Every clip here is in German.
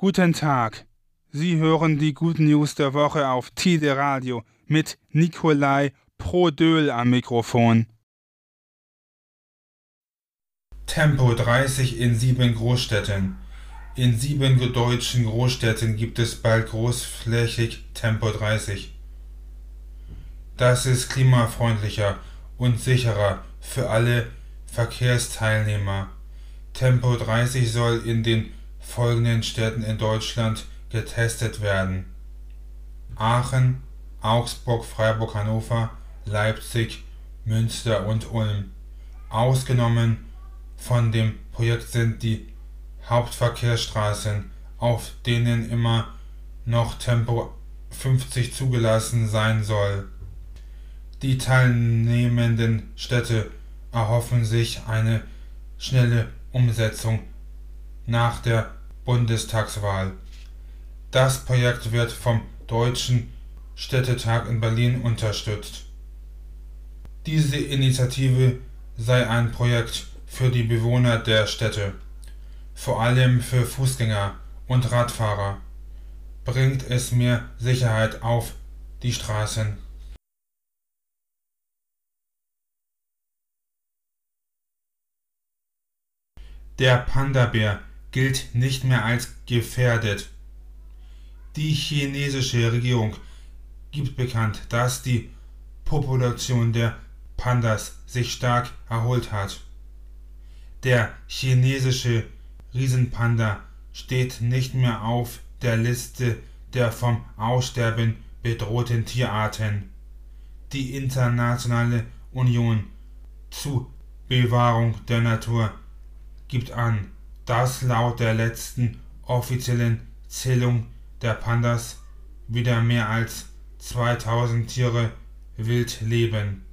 Guten Tag. Sie hören die Good News der Woche auf Tide Radio mit Nikolai Prodöl am Mikrofon. Tempo 30 in sieben Großstädten. In sieben deutschen Großstädten gibt es bald großflächig Tempo 30. Das ist klimafreundlicher und sicherer für alle Verkehrsteilnehmer. Tempo 30 soll in den folgenden Städten in Deutschland getestet werden. Aachen, Augsburg, Freiburg, Hannover, Leipzig, Münster und Ulm. Ausgenommen von dem Projekt sind die Hauptverkehrsstraßen, auf denen immer noch Tempo 50 zugelassen sein soll. Die teilnehmenden Städte erhoffen sich eine schnelle Umsetzung nach der Bundestagswahl. Das Projekt wird vom Deutschen Städtetag in Berlin unterstützt. Diese Initiative sei ein Projekt für die Bewohner der Städte, vor allem für Fußgänger und Radfahrer, bringt es mehr Sicherheit auf die Straßen. Der Panda-Bär gilt nicht mehr als gefährdet. Die chinesische Regierung gibt bekannt, dass die Population der Pandas sich stark erholt hat. Der chinesische Riesenpanda steht nicht mehr auf der Liste der vom Aussterben bedrohten Tierarten. Die Internationale Union zur Bewahrung der Natur gibt an, dass laut der letzten offiziellen Zählung der Pandas wieder mehr als 2000 Tiere wild leben.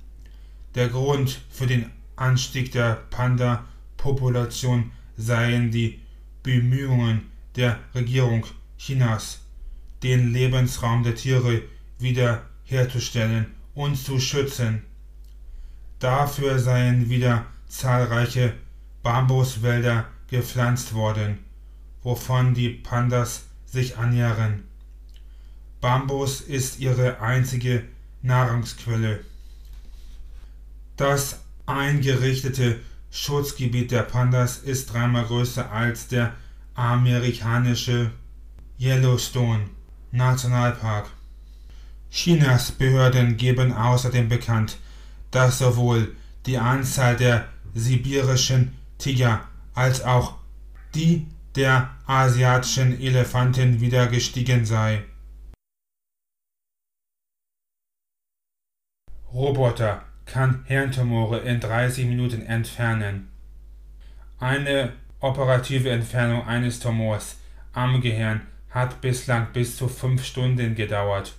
Der Grund für den Anstieg der Panda-Population seien die Bemühungen der Regierung Chinas, den Lebensraum der Tiere wiederherzustellen und zu schützen. Dafür seien wieder zahlreiche Bambuswälder gepflanzt worden, wovon die Pandas sich ernähren. Bambus ist ihre einzige Nahrungsquelle. Das eingerichtete Schutzgebiet der Pandas ist dreimal größer als der amerikanische Yellowstone Nationalpark. Chinas Behörden geben außerdem bekannt, dass sowohl die Anzahl der sibirischen Tiger als auch die der asiatischen Elefanten wieder gestiegen sei. Roboter kann Hirntumore in 30 Minuten entfernen. Eine operative Entfernung eines Tumors am Gehirn hat bislang bis zu 5 Stunden gedauert.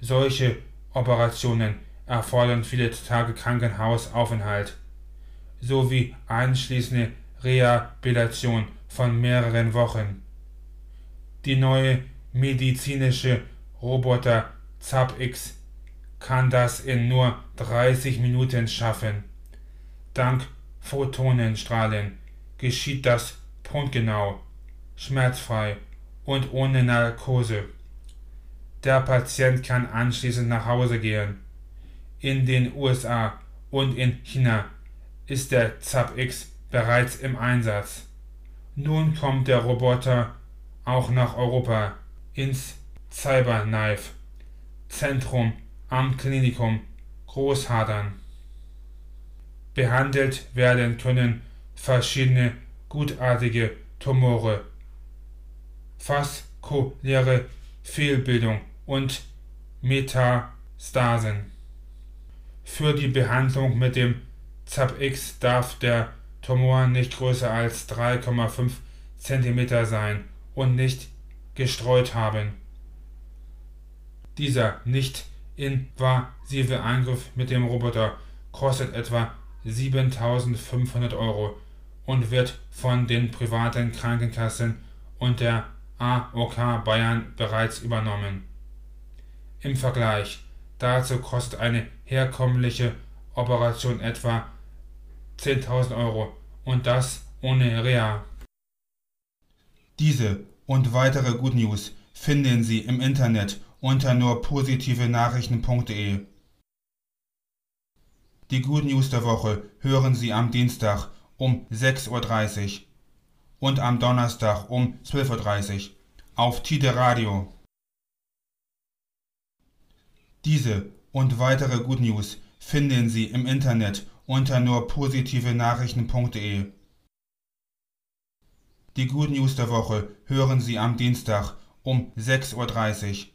Solche Operationen erfordern viele Tage Krankenhausaufenthalt sowie anschließende Rehabilitation von mehreren Wochen. Die neue medizinische Roboter ZapX kann das in nur 30 Minuten schaffen. Dank Photonenstrahlen geschieht das punktgenau, schmerzfrei und ohne Narkose. Der Patient kann anschließend nach Hause gehen. In den USA und in China ist der ZapX bereits im Einsatz. Nun kommt der Roboter auch nach Europa ins Cyberknife Zentrum am Klinikum Großhadern. Behandelt werden können verschiedene gutartige Tumore, vaskuläre Fehlbildung und Metastasen. Für die Behandlung mit dem ZapX darf der Tumor nicht größer als 3,5 cm sein und nicht gestreut haben. Dieser nicht invasive Eingriff mit dem Roboter kostet etwa 7500 Euro und wird von den privaten Krankenkassen und der AOK Bayern bereits übernommen. Im Vergleich dazu kostet eine herkömmliche Operation etwa 10.000 Euro und das ohne Reha. Diese und weitere Good News finden Sie im Internet unter nur positive Nachrichten.de. Die Good News der Woche hören Sie am Dienstag um 6.30 Uhr und am Donnerstag um 12.30 Uhr auf Tide Radio. Diese und weitere Good News finden Sie im Internet unter nur positive Nachrichten.de. Die Good News der Woche hören Sie am Dienstag um 6.30 Uhr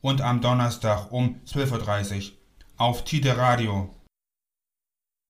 und am Donnerstag um 12.30 Uhr auf Tide Radio.